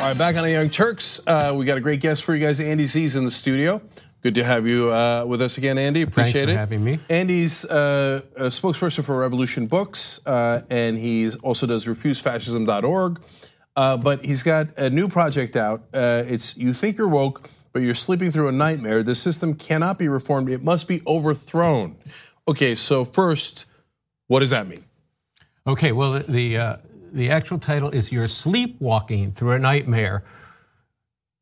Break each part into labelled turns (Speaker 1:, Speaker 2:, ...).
Speaker 1: All right, back on the Young Turks. Uh, we got a great guest for you guys. Andy Zee's in the studio. Good to have you uh, with us again, Andy. Appreciate
Speaker 2: Thanks for
Speaker 1: it.
Speaker 2: having me.
Speaker 1: Andy's uh, a spokesperson for Revolution Books, uh, and he also does refusefascism.org. Uh, but he's got a new project out. Uh, it's You Think You're Woke, but you're sleeping through a nightmare. The system cannot be reformed, it must be overthrown. Okay, so first, what does that mean?
Speaker 2: Okay, well, the uh, the actual title is You're Sleepwalking Through a Nightmare.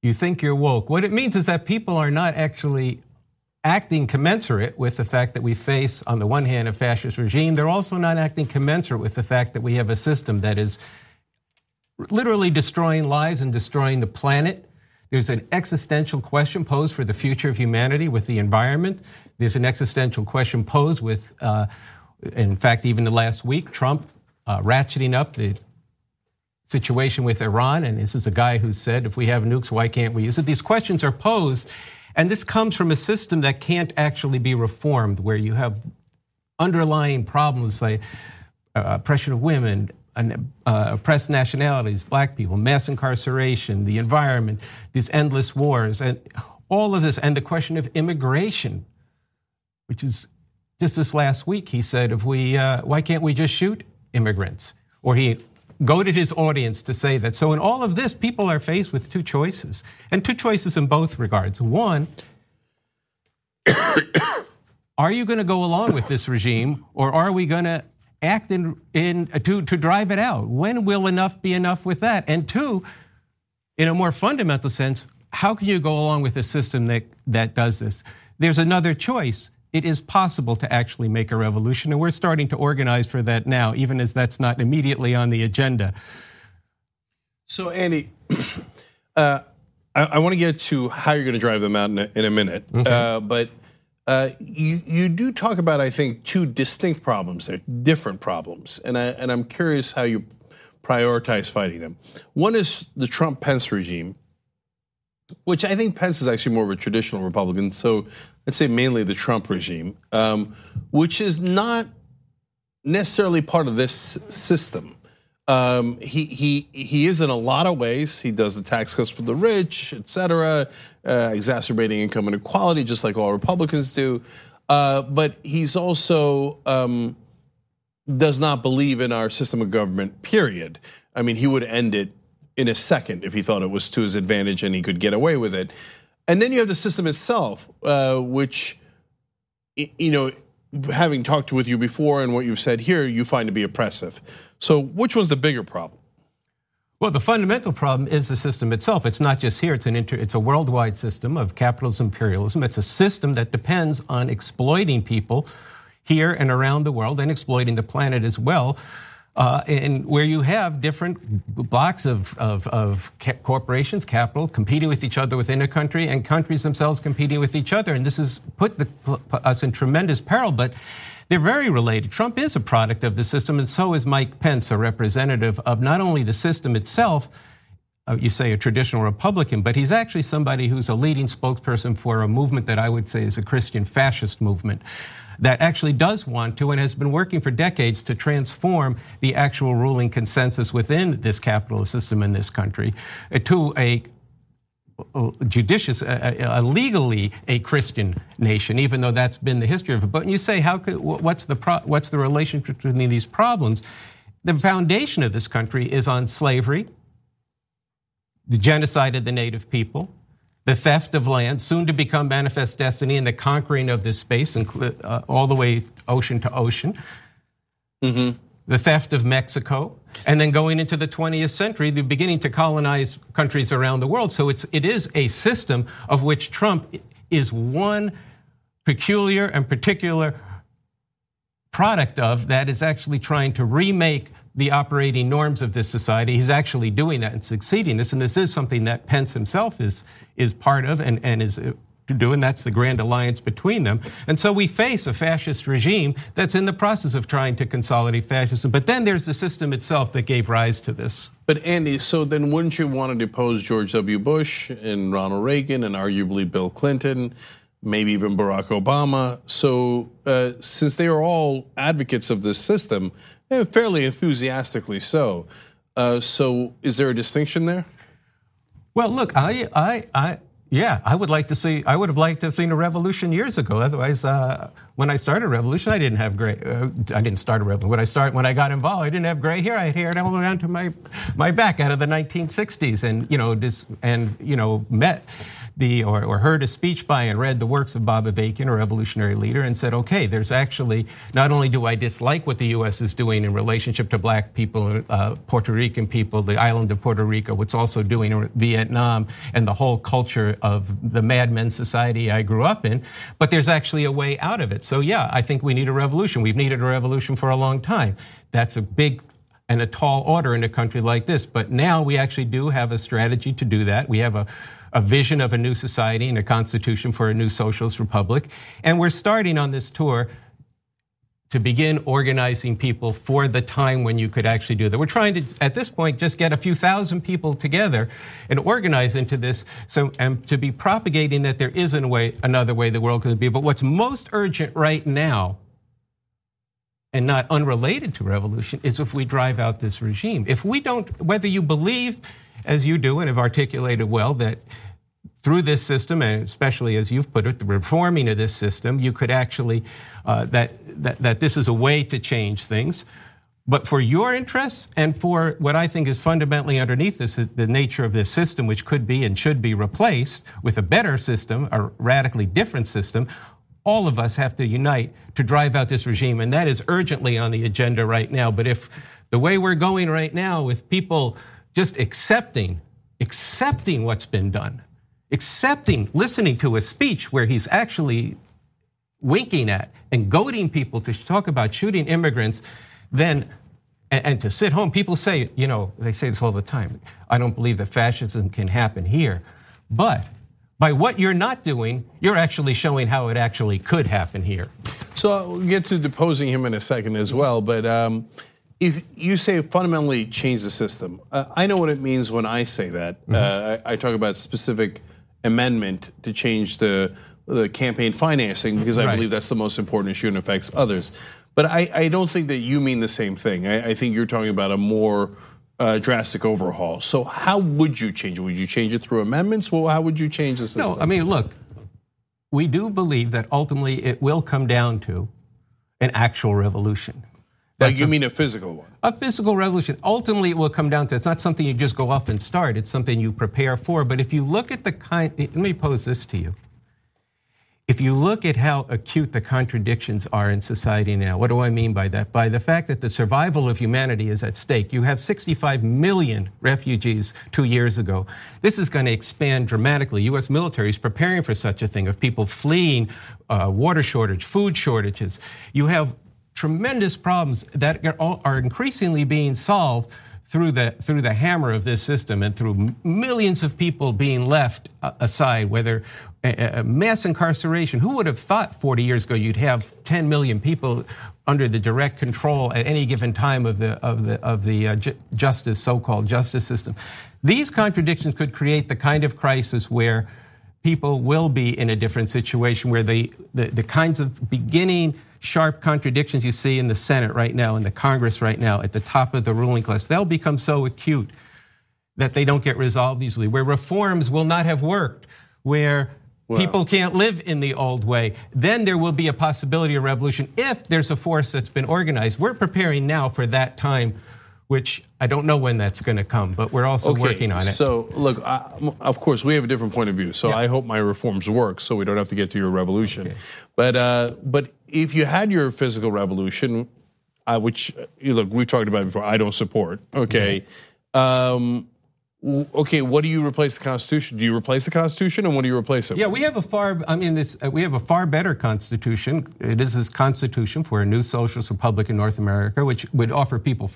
Speaker 2: You think you're woke. What it means is that people are not actually acting commensurate with the fact that we face, on the one hand, a fascist regime. They're also not acting commensurate with the fact that we have a system that is literally destroying lives and destroying the planet. There's an existential question posed for the future of humanity with the environment. There's an existential question posed with, uh, in fact, even the last week, Trump ratcheting up the situation with Iran. And this is a guy who said, if we have nukes, why can't we use it? These questions are posed. And this comes from a system that can't actually be reformed, where you have underlying problems like uh, oppression of women, uh, oppressed nationalities, black people, mass incarceration, the environment, these endless wars, and all of this, and the question of immigration, which is just this last week, he said, if we, uh, why can't we just shoot immigrants? Or he goaded his audience to say that. So in all of this, people are faced with two choices, and two choices in both regards. One, are you going to go along with this regime, or are we going to act in, in to, to drive it out? When will enough be enough with that? And two, in a more fundamental sense, how can you go along with a system that, that does this? There's another choice. It is possible to actually make a revolution, and we're starting to organize for that now, even as that's not immediately on the agenda.
Speaker 1: So, Andy, uh, I, I want to get to how you're going to drive them out in a, in a minute, okay. uh, but uh, you you do talk about I think two distinct problems there, different problems, and I and I'm curious how you prioritize fighting them. One is the Trump Pence regime, which I think Pence is actually more of a traditional Republican. So let's say mainly the Trump regime, um, which is not necessarily part of this system. Um, he he he is in a lot of ways. He does the tax cuts for the rich, et cetera, uh, exacerbating income inequality, just like all Republicans do. Uh, but he's also um, does not believe in our system of government. Period. I mean, he would end it in a second if he thought it was to his advantage and he could get away with it. And then you have the system itself, uh, which you know, having talked with you before and what you've said here, you find to be oppressive. So, which one's the bigger problem?
Speaker 2: Well, the fundamental problem is the system itself. It's not just here, it's, an inter, it's a worldwide system of capitalism, imperialism. It's a system that depends on exploiting people here and around the world and exploiting the planet as well. Uh, and where you have different blocs of, of, of corporations, capital, competing with each other within a country, and countries themselves competing with each other. And this has put the, us in tremendous peril. But they're very related. Trump is a product of the system, and so is Mike Pence, a representative of not only the system itself, uh, you say a traditional Republican, but he's actually somebody who's a leading spokesperson for a movement that I would say is a Christian fascist movement that actually does want to and has been working for decades to transform the actual ruling consensus within this capitalist system in this country uh, to a uh, judicious, uh, uh, a, legally a Christian nation, even though that's been the history of it. But you say, how could, what's the what's the relationship between these problems? The foundation of this country is on slavery, the genocide of the native people, the theft of land, soon to become manifest destiny, and the conquering of this space, uh, all the way ocean to ocean. Mm-hmm the theft of Mexico, and then going into the 20th century, they're beginning to colonize countries around the world. So it's, it is a system of which Trump is one peculiar and particular product of that is actually trying to remake the operating norms of this society. He's actually doing that and succeeding this, and this is something that Pence himself is is part of and, and is doing. that's the grand alliance between them. And so we face a fascist regime that's in the process of trying to consolidate fascism. But then there's the system itself that gave rise to this.
Speaker 1: But Andy, so then wouldn't you want to depose George W. Bush and Ronald Reagan and arguably Bill Clinton, maybe even Barack Obama? So uh, since they are all advocates of this system, fairly enthusiastically so. Uh, so is there a distinction there?
Speaker 2: Well, look, I, I, I, yeah, I would like to see. I would have liked to have seen a revolution years ago. Otherwise, uh, when I started a revolution, I didn't have gray. Uh, I didn't start a revolution. When I start, when I got involved, I didn't have gray hair. I had hair all down to my my back out of the 1960s, and you know, this, and you know, met the or, or heard a speech by and read the works of Bob Avakian, a revolutionary leader, and said, okay, there's actually not only do I dislike what the U.S. is doing in relationship to black people, uh, Puerto Rican people, the island of Puerto Rico, what's also doing in Vietnam, and the whole culture of the madmen society I grew up in, but there's actually a way out of it. So yeah, I think we need a revolution. We've needed a revolution for a long time. That's a big and a tall order in a country like this. But now we actually do have a strategy to do that. We have a a vision of a new society and a constitution for a new socialist republic. And we're starting on this tour to begin organizing people for the time when you could actually do that. We're trying to, at this point, just get a few thousand people together and organize into this, so and to be propagating that there is a way, another way the world could be. But what's most urgent right now, and not unrelated to revolution, is if we drive out this regime. If we don't, whether you believe, as you do and have articulated well, that through this system, and especially as you've put it, the reforming of this system, you could actually, uh, that, that, that this is a way to change things. But for your interests and for what I think is fundamentally underneath this, the nature of this system, which could be and should be replaced with a better system, a radically different system, all of us have to unite to drive out this regime. And that is urgently on the agenda right now. But if the way we're going right now with people just accepting, accepting what's been done, accepting, listening to a speech where he's actually winking at and goading people to talk about shooting immigrants, then and, to sit home. People say, you know, they say this all the time. I don't believe that fascism can happen here, but by what you're not doing, you're actually showing how it actually could happen here.
Speaker 1: So I'll get to deposing him in a second as well, but. Um, if you say fundamentally change the system, uh, I know what it means when I say that. Mm-hmm. Uh, I, I, talk about specific amendment to change the, the campaign financing because I right. believe that's the most important issue and affects others. But I, I don't think that you mean the same thing. I, I think you're talking about a more uh, drastic overhaul. So how would you change it? Would you change it through amendments? Well, how would you change the system?
Speaker 2: No, I mean, look, we do believe that ultimately it will come down to an actual revolution.
Speaker 1: That's like you a, mean a physical one?
Speaker 2: A physical revolution. Ultimately, it will come down to it's not something you just go off and start. It's something you prepare for. But if you look at the kind, let me pose this to you. If you look at how acute the contradictions are in society now, what do I mean by that? By the fact that the survival of humanity is at stake. You have 65 million refugees two years ago. This is going to expand dramatically. U.S. military is preparing for such a thing of people fleeing uh, water shortage, food shortages. You have tremendous problems that are increasingly being solved through the through the hammer of this system and through millions of people being left uh, aside whether mass incarceration. Who would have thought 40 years ago you'd have 10 million people under the direct control at any given time of the of the of the uh, justice so-called justice system? These contradictions could create the kind of crisis where people will be in a different situation where the, the, the kinds of beginning sharp contradictions you see in the Senate right now, in the Congress right now, at the top of the ruling class, they'll become so acute that they don't get resolved easily, where reforms will not have worked, where well, people can't live in the old way, then there will be a possibility of revolution if there's a force that's been organized. We're preparing now for that time which I don't know when that's going to come, but we're also okay, working on it.
Speaker 1: So, look, I, of course, we have a different point of view. So, yeah. I hope my reforms work, so we don't have to get to your revolution. Okay. But, uh, but if you had your physical revolution, uh, which look, we've talked about before, I don't support. Okay. Um, okay, what do you replace the Constitution? Do you replace the Constitution, and what do you replace it?
Speaker 2: Yeah,
Speaker 1: with?
Speaker 2: we have a far. I mean, this, uh, we have a far better Constitution. It is this Constitution for a new socialist republic in North America, which would offer people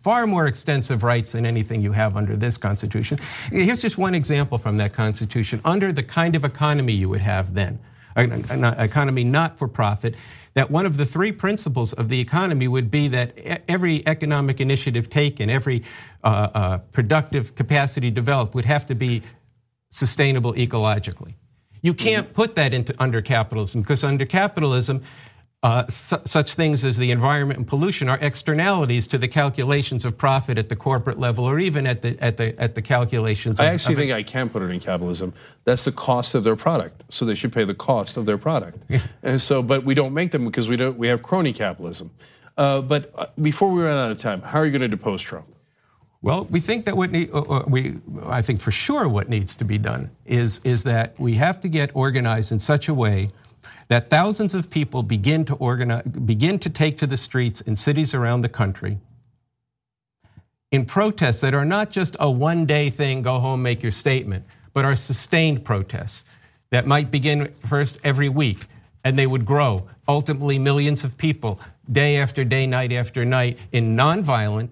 Speaker 2: far more extensive rights than anything you have under this Constitution. Here's just one example from that Constitution. Under the kind of economy you would have then, an economy not for profit that one of the three principles of the economy would be that every economic initiative taken, every uh, uh, productive capacity developed would have to be sustainable ecologically. You can't put that into under capitalism because under capitalism, uh, su- such things as the environment and pollution are externalities to the calculations of profit at the corporate level or even at the at the at the calculations.
Speaker 1: I
Speaker 2: of,
Speaker 1: actually
Speaker 2: of
Speaker 1: think I can put it in capitalism. That's the cost of their product, so they should pay the cost of their product. and so, but we don't make them because we don't. We have crony capitalism. Uh, but uh, before we run out of time, how are you going to depose Trump?
Speaker 2: Well, we think that what need, uh, uh, we, I think for sure what needs to be done is, is that we have to get organized in such a way that thousands of people begin to organize, begin to take to the streets in cities around the country in protests that are not just a one day thing, go home, make your statement, but are sustained protests that might begin first every week and they would grow. Ultimately, millions of people, day after day, night after night, in nonviolent,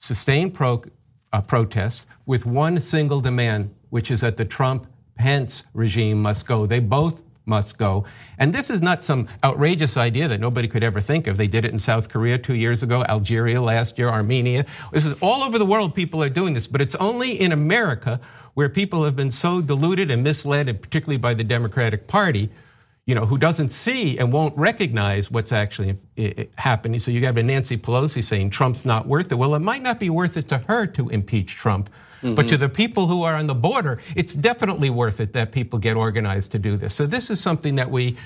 Speaker 2: sustained pro, uh, protest with one single demand, which is that the Trump Pence regime must go. They both must go. And this is not some outrageous idea that nobody could ever think of. They did it in South Korea two years ago, Algeria last year, Armenia. This is all over the world, people are doing this, but it's only in America where people have been so deluded and misled, and particularly by the Democratic Party, you know, who doesn't see and won't recognize what's actually happening. So you have a Nancy Pelosi saying Trump's not worth it. Well, it might not be worth it to her to impeach Trump. Mm-hmm. But to the people who are on the border, it's definitely worth it that people get organized to do this. So this is something that we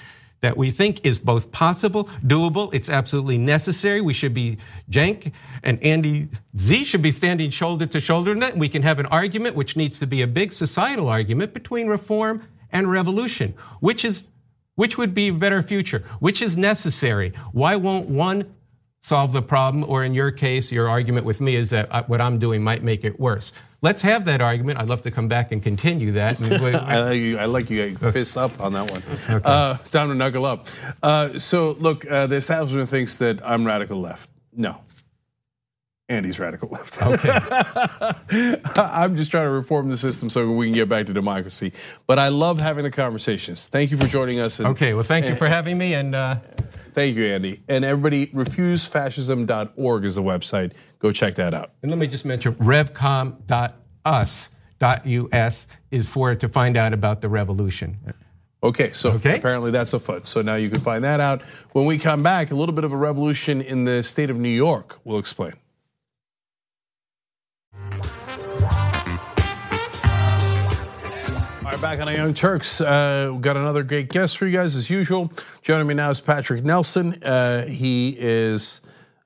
Speaker 2: that we think is both possible, doable, it's absolutely necessary. We should be, Cenk and Andy Zee should be standing shoulder to shoulder in that. We can have an argument, which needs to be a big societal argument between reform and revolution. Which is, which would be a better future? Which is necessary? Why won't one solve the problem? Or in your case, your argument with me is that uh, what I'm doing might make it worse. Let's have that argument. I'd love to come back and continue that.
Speaker 1: I, like you, I like you fists up on that one. Okay. Uh, it's time to knuckle up. Uh, so, look, uh, the establishment thinks that I'm radical left. No. Andy's radical left.
Speaker 2: Okay.
Speaker 1: I'm just trying to reform the system so we can get back to democracy. But I love having the conversations. Thank you for joining us.
Speaker 2: And, okay. Well, thank you for having me. And uh,
Speaker 1: thank you, Andy. And everybody, refusefascism.org is the website. Go check that out.
Speaker 2: And let me just mention revcom.us.us is for it to find out about the revolution.
Speaker 1: Okay, so okay. apparently that's afoot. So now you can find that out. When we come back, a little bit of a revolution in the state of New York. We'll explain. Right, back on the Young Turks. Uh, we've got another great guest for you guys as usual. Joining me now is Patrick Nelson. Uh, he is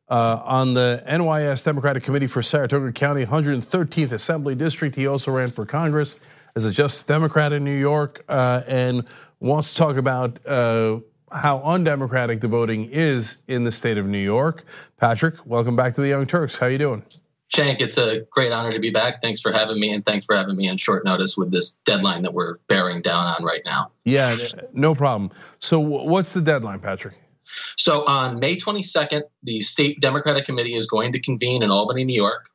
Speaker 1: uh, on the NYS Democratic Committee for Saratoga County, 113th Assembly District. He also ran for Congress as a Justice Democrat in New York uh, and wants to talk about uh, how undemocratic the voting is in the state of New York. Patrick, welcome back to the Young Turks. How are you doing?
Speaker 3: Cenk, it's a great honor to be back. Thanks for having me, and thanks for having me on short notice with this deadline that we're bearing down on right now.
Speaker 1: Yeah, no problem. So, what's the deadline, Patrick?
Speaker 3: So on May 22nd, the state Democratic Committee is going to convene in Albany, New York,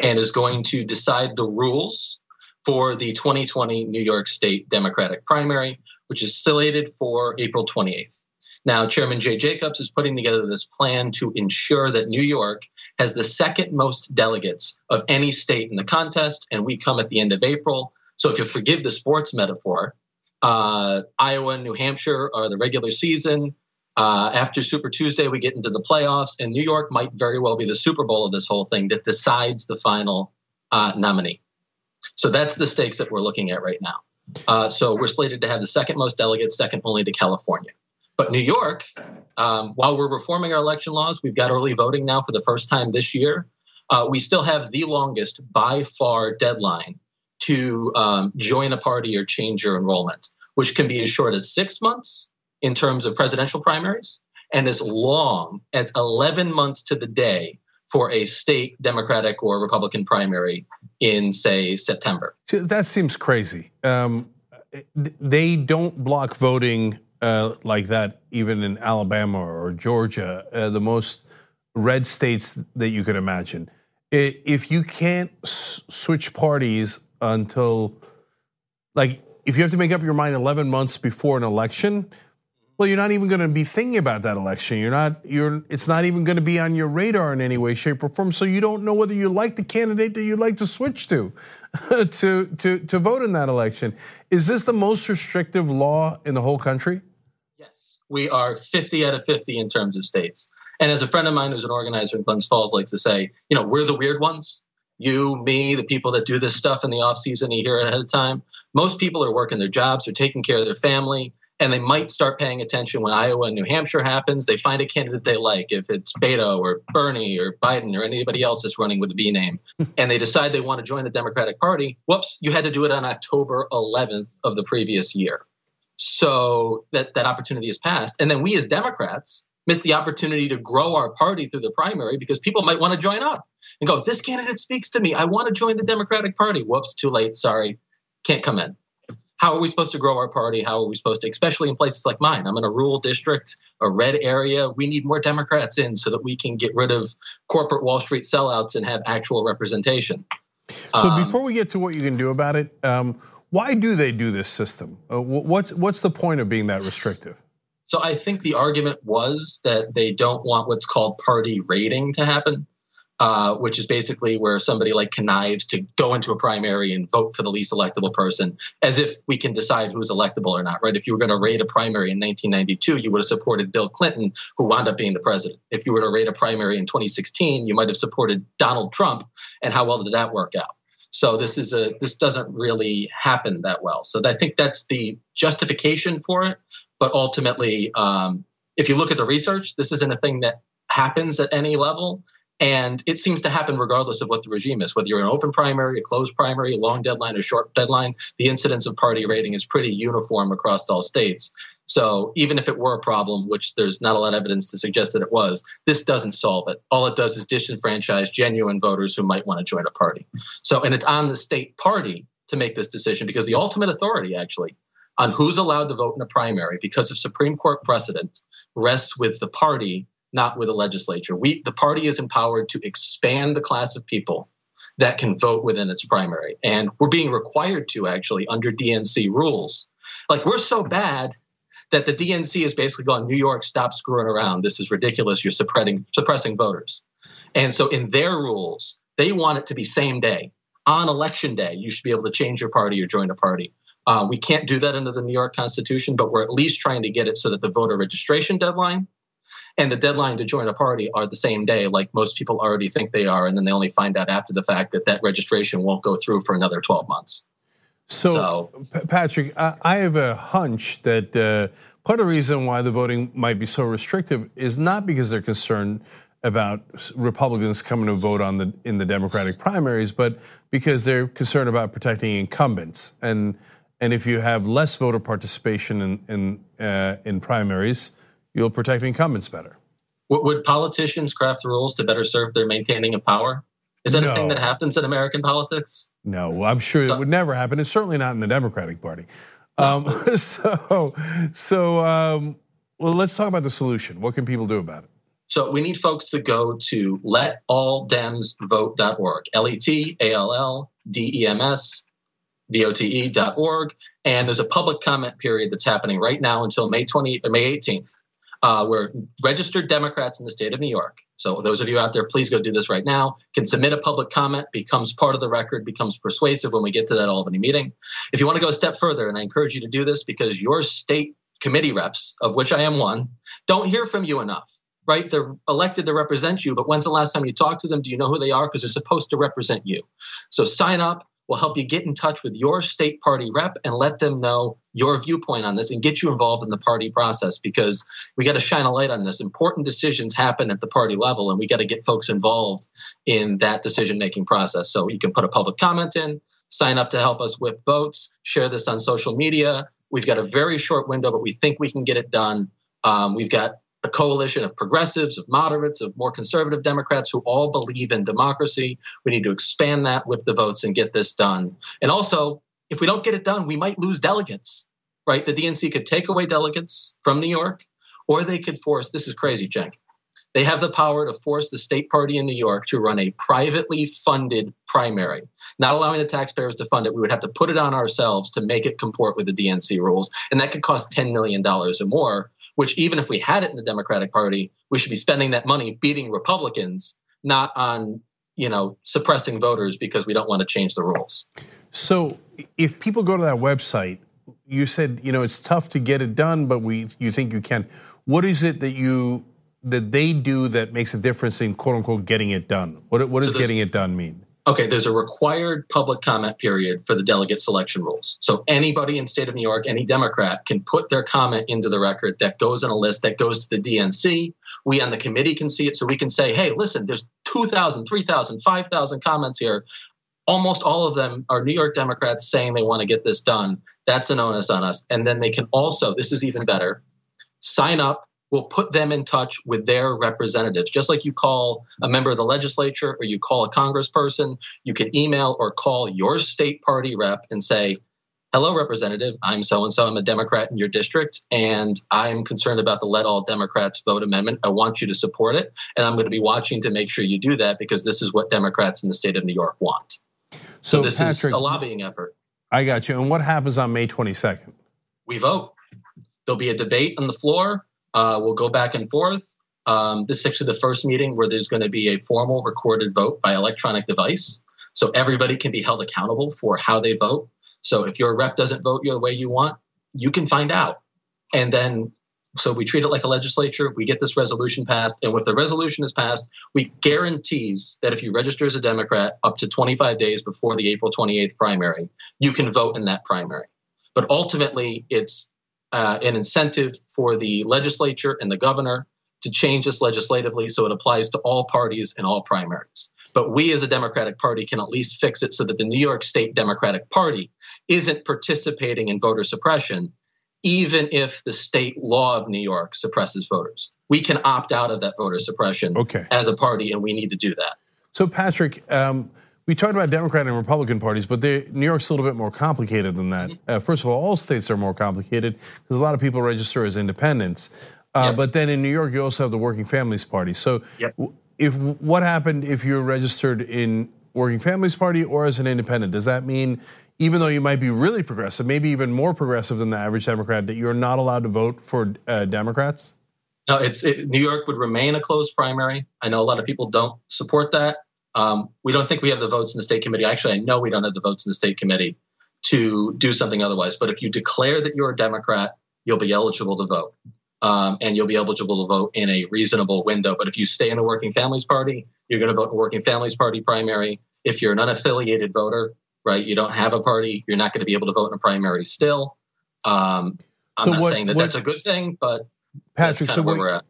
Speaker 3: and is going to decide the rules for the 2020 New York State Democratic primary, which is slated for April 28th. Now, Chairman Jay Jacobs is putting together this plan to ensure that New York has the second most delegates of any state in the contest, and we come at the end of April. So, if you forgive the sports metaphor, uh, Iowa and New Hampshire are the regular season. Uh, after Super Tuesday, we get into the playoffs, and New York might very well be the Super Bowl of this whole thing that decides the final uh, nominee. So that's the stakes that we're looking at right now. Uh, so we're slated to have the second most delegates, second only to California. But New York, um, while we're reforming our election laws, we've got early voting now for the first time this year. Uh, we still have the longest by far deadline to um, join a party or change your enrollment, which can be as short as six months in terms of presidential primaries and as long as 11 months to the day for a state Democratic or Republican primary in, say, September.
Speaker 1: That seems crazy. Um, they don't block voting uh, like that, even in Alabama or Georgia, uh, the most red states that you could imagine. If you can't switch parties until, like, if you have to make up your mind 11 months before an election, well, you're not even going to be thinking about that election. You're not. You're. It's not even going to be on your radar in any way, shape, or form. So you don't know whether you like the candidate that you'd like to switch to, to to to vote in that election. Is this the most restrictive law in the whole country?
Speaker 3: We are 50 out of 50 in terms of states. And as a friend of mine who's an organizer in Glens Falls likes to say, you know, we're the weird ones. You, me, the people that do this stuff in the off season, you hear it ahead of time. Most people are working their jobs, they're taking care of their family, and they might start paying attention when Iowa and New Hampshire happens. They find a candidate they like, if it's Beto or Bernie or Biden or anybody else that's running with a B name, and they decide they want to join the Democratic Party. Whoops, you had to do it on October 11th of the previous year. So that, that opportunity has passed. And then we as Democrats miss the opportunity to grow our party through the primary because people might want to join up and go, this candidate speaks to me. I want to join the Democratic Party. Whoops, too late. Sorry, can't come in how are we supposed to grow our party? How are we supposed to, especially in places like mine? I'm in a rural district, a red area. We need more Democrats in so that we can get rid of corporate Wall Street sellouts and have actual representation.
Speaker 1: So um, before we get to what you can do about it, um, why do they do this system? Uh, what's what's the point of being that restrictive?
Speaker 3: So I think the argument was that they don't want what's called party raiding to happen. Uh, which is basically where somebody like connives to go into a primary and vote for the least electable person, as if we can decide who's electable or not, right? If you were going to raid a primary in 1992, you would have supported Bill Clinton, who wound up being the president. If you were to raid a primary in 2016, you might have supported Donald Trump, and how well did that work out? So this is a this doesn't really happen that well. So I think that's the justification for it. But ultimately, um, if you look at the research, this isn't a thing that happens at any level. And it seems to happen regardless of what the regime is, whether you're an open primary, a closed primary, a long deadline, a short deadline, the incidence of party raiding is pretty uniform across all states. So even if it were a problem, which there's not a lot of evidence to suggest that it was, this doesn't solve it. All it does is disenfranchise genuine voters who might want to join a party. So, and it's on the state party to make this decision because the ultimate authority actually on who's allowed to vote in a primary because of Supreme Court precedent rests with the party not with the legislature. We, the party is empowered to expand the class of people that can vote within its primary. And we're being required to actually under DNC rules. Like we're so bad that the DNC is basically going, New York, stop screwing around. This is ridiculous. You're suppressing, suppressing voters. And so in their rules, they want it to be same day. On election day, you should be able to change your party or join a party. Uh, we can't do that under the New York Constitution, but we're at least trying to get it so that the voter registration deadline and the deadline to join a party are the same day, like most people already think they are, and then they only find out after the fact that that registration won't go through for another 12 months.
Speaker 1: So, so Patrick, I have a hunch that uh, part of the reason why the voting might be so restrictive is not because they're concerned about Republicans coming to vote on the in the Democratic primaries, but because they're concerned about protecting incumbents. And and if you have less voter participation in in, uh, in primaries, you'll protect incumbents better.
Speaker 3: Would politicians craft the rules to better serve their maintaining of power? Is that no. a thing that happens in American politics?
Speaker 1: No, I'm sure so, it would never happen. It's certainly not in the Democratic Party. Um, so, so um, well, let's talk about the solution. What can people do about it?
Speaker 3: So we need folks to go to letalldems.vote.org, L-E-T-A-L-L-D-E-M-S, V-O-T-E.org. And there's a public comment period that's happening right now until May 20, May 18th uh, where registered Democrats in the state of New York, so those of you out there, please go do this right now, can submit a public comment, becomes part of the record, becomes persuasive when we get to that Albany meeting. If you want to go a step further, and I encourage you to do this because your state committee reps, of which I am one, don't hear from you enough right? They're elected to represent you, but when's the last time you talked to them? Do you know who they are? Because they're supposed to represent you. So sign up, will help you get in touch with your state party rep and let them know your viewpoint on this and get you involved in the party process because we got to shine a light on this. Important decisions happen at the party level, and we got to get folks involved in that decision making process. So you can put a public comment in, sign up to help us whip votes, share this on social media. We've got a very short window, but we think we can get it done. Um, we've got a coalition of progressives, of moderates, of more conservative Democrats who all believe in democracy. We need to expand that with the votes and get this done. And also, if we don't get it done, we might lose delegates, right? The DNC could take away delegates from New York, or they could force this is crazy, Cenk. They have the power to force the state party in New York to run a privately funded primary, not allowing the taxpayers to fund it. We would have to put it on ourselves to make it comport with the DNC rules. And that could cost $10 million or more, which, even if we had it in the Democratic Party, we should be spending that money beating Republicans, not on you know suppressing voters because we don't want to change the rules.
Speaker 1: So if people go to that website, you said you know it's tough to get it done, but we you think you can. What is it that you that they do that makes a difference in quote unquote getting it done? What what does so getting it done mean?
Speaker 3: Okay, there's a required public comment period for the delegate selection rules. So anybody in state of New York, any Democrat can put their comment into the record that goes in a list that goes to the DNC. We on the committee can see it so we can say, "Hey, listen, there's 2,000, 3,000, 5,000 comments here. Almost all of them are New York Democrats saying they want to get this done. That's an onus on us." And then they can also, this is even better, sign up will put them in touch with their representatives. Just like you call a member of the legislature or you call a congressperson, you can email or call your state party rep and say, Hello, Representative. I'm so and so. I'm a Democrat in your district, and I'm concerned about the Let All Democrats Vote Amendment. I want you to support it, and I'm going to be watching to make sure you do that because this is what Democrats in the state of New York want. So, so this Patrick, is a lobbying effort.
Speaker 1: I got you. And what happens on May 22nd?
Speaker 3: We vote. There'll be a debate on the floor. Uh, we'll go back and forth. Um, this is actually the first meeting where there's going to be a formal recorded vote by electronic device. So everybody can be held accountable for how they vote. So if your rep doesn't vote the way you want, you can find out. And then, so we treat it like a legislature. We get this resolution passed. And if the resolution is passed, we guarantees that if you register as a Democrat up to 25 days before the April 28th primary, you can vote in that primary. But ultimately, it's uh, an incentive for the legislature and the governor to change this legislatively so it applies to all parties and all primaries. But we as a Democratic Party can at least fix it so that the New York State Democratic Party isn't participating in voter suppression, even if the state law of New York suppresses voters. We can opt out of that voter suppression okay. as a party, and we need to do that.
Speaker 1: So, Patrick, um, we talked about Democrat and Republican parties, but New York's a little bit more complicated than that. Mm-hmm. Uh, first of all, all states are more complicated because a lot of people register as independents. Uh, yep. But then in New York, you also have the Working Families Party. So, yep. if what happened if you're registered in Working Families Party or as an independent? Does that mean even though you might be really progressive, maybe even more progressive than the average Democrat, that you're not allowed to vote for uh, Democrats?
Speaker 3: No, it's it, New York would remain a closed primary. I know a lot of people don't support that. Um, we don't think we have the votes in the state committee. Actually, I know we don't have the votes in the state committee to do something otherwise. But if you declare that you're a Democrat, you'll be eligible to vote. Um, and you'll be eligible to vote in a reasonable window. But if you stay in the Working Families Party, you're going to vote in the Working Families Party primary. If you're an unaffiliated voter, right, you don't have a party, you're not going to be able to vote in a primary still. Um, I'm so not what, saying that what, that's a good thing, but Patrick, so
Speaker 1: what,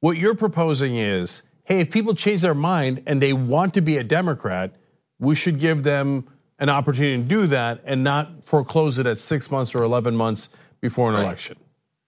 Speaker 1: what you're proposing is hey, if people change their mind and they want to be a Democrat, we should give them an opportunity to do that and not foreclose it at six months or 11 months before an right. election.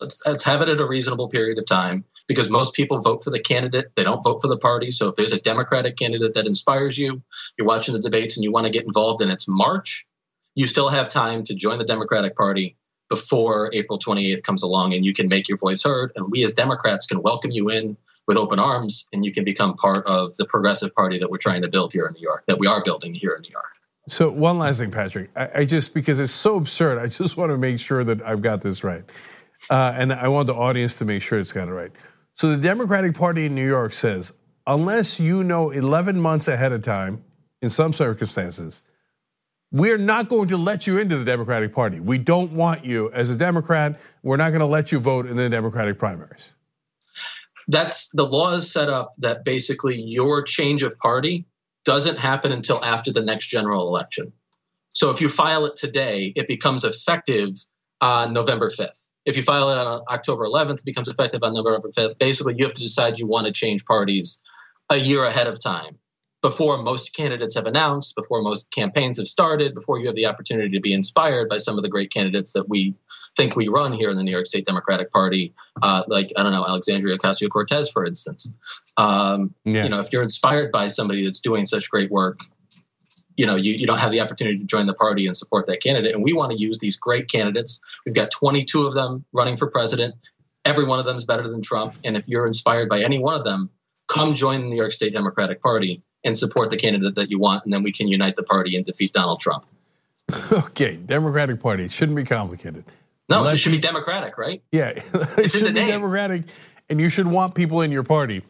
Speaker 3: Let's, let's have it at a reasonable period of time because most people vote for the candidate. They don't vote for the party. So if there's a Democratic candidate that inspires you, you're watching the debates and you want to get involved and it's March, you still have time to join the Democratic Party before April 28th comes along and you can make your voice heard. And we as Democrats can welcome you in with open arms and you can become part of the progressive party that we're trying to build here in New York, that we are building here in New York.
Speaker 1: So one last thing, Patrick, I, just because it's so absurd, I just want to make sure that I've got this right, uh, and I want the audience to make sure it's got it right. So the Democratic Party in New York says, unless you know 11 months ahead of time, in some circumstances, we're not going to let you into the Democratic Party. We don't want you as a Democrat. We're not going to let you vote in the Democratic primaries
Speaker 3: that's the law is set up that basically your change of party doesn't happen until after the next general election. So if you file it today, it becomes effective on November 5th. If you file it on October 11th, it becomes effective on November 5th. Basically, you have to decide you want to change parties a year ahead of time before most candidates have announced, before most campaigns have started, before you have the opportunity to be inspired by some of the great candidates that we think we run here in the New York State Democratic Party, uh, like I don't know Alexandria Ocasio Cortez, for instance. Um, yeah. You know, if you're inspired by somebody that's doing such great work, you know, you, you don't have the opportunity to join the party and support that candidate. And we want to use these great candidates. We've got 22 of them running for president. Every one of them is better than Trump. And if you're inspired by any one of them, come join the New York State Democratic Party and support the candidate that you want, and then we can unite the party and defeat Donald Trump.
Speaker 1: Okay, Democratic Party shouldn't be complicated.
Speaker 3: No, Let, it should be democratic, right?
Speaker 1: Yeah, it should be name. democratic, and you should want people in your party.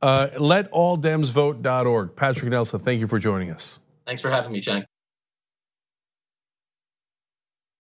Speaker 1: Uh, LetAllDemsVote.org. Patrick Nelson, thank you for joining us.
Speaker 3: Thanks for having me, Cenk.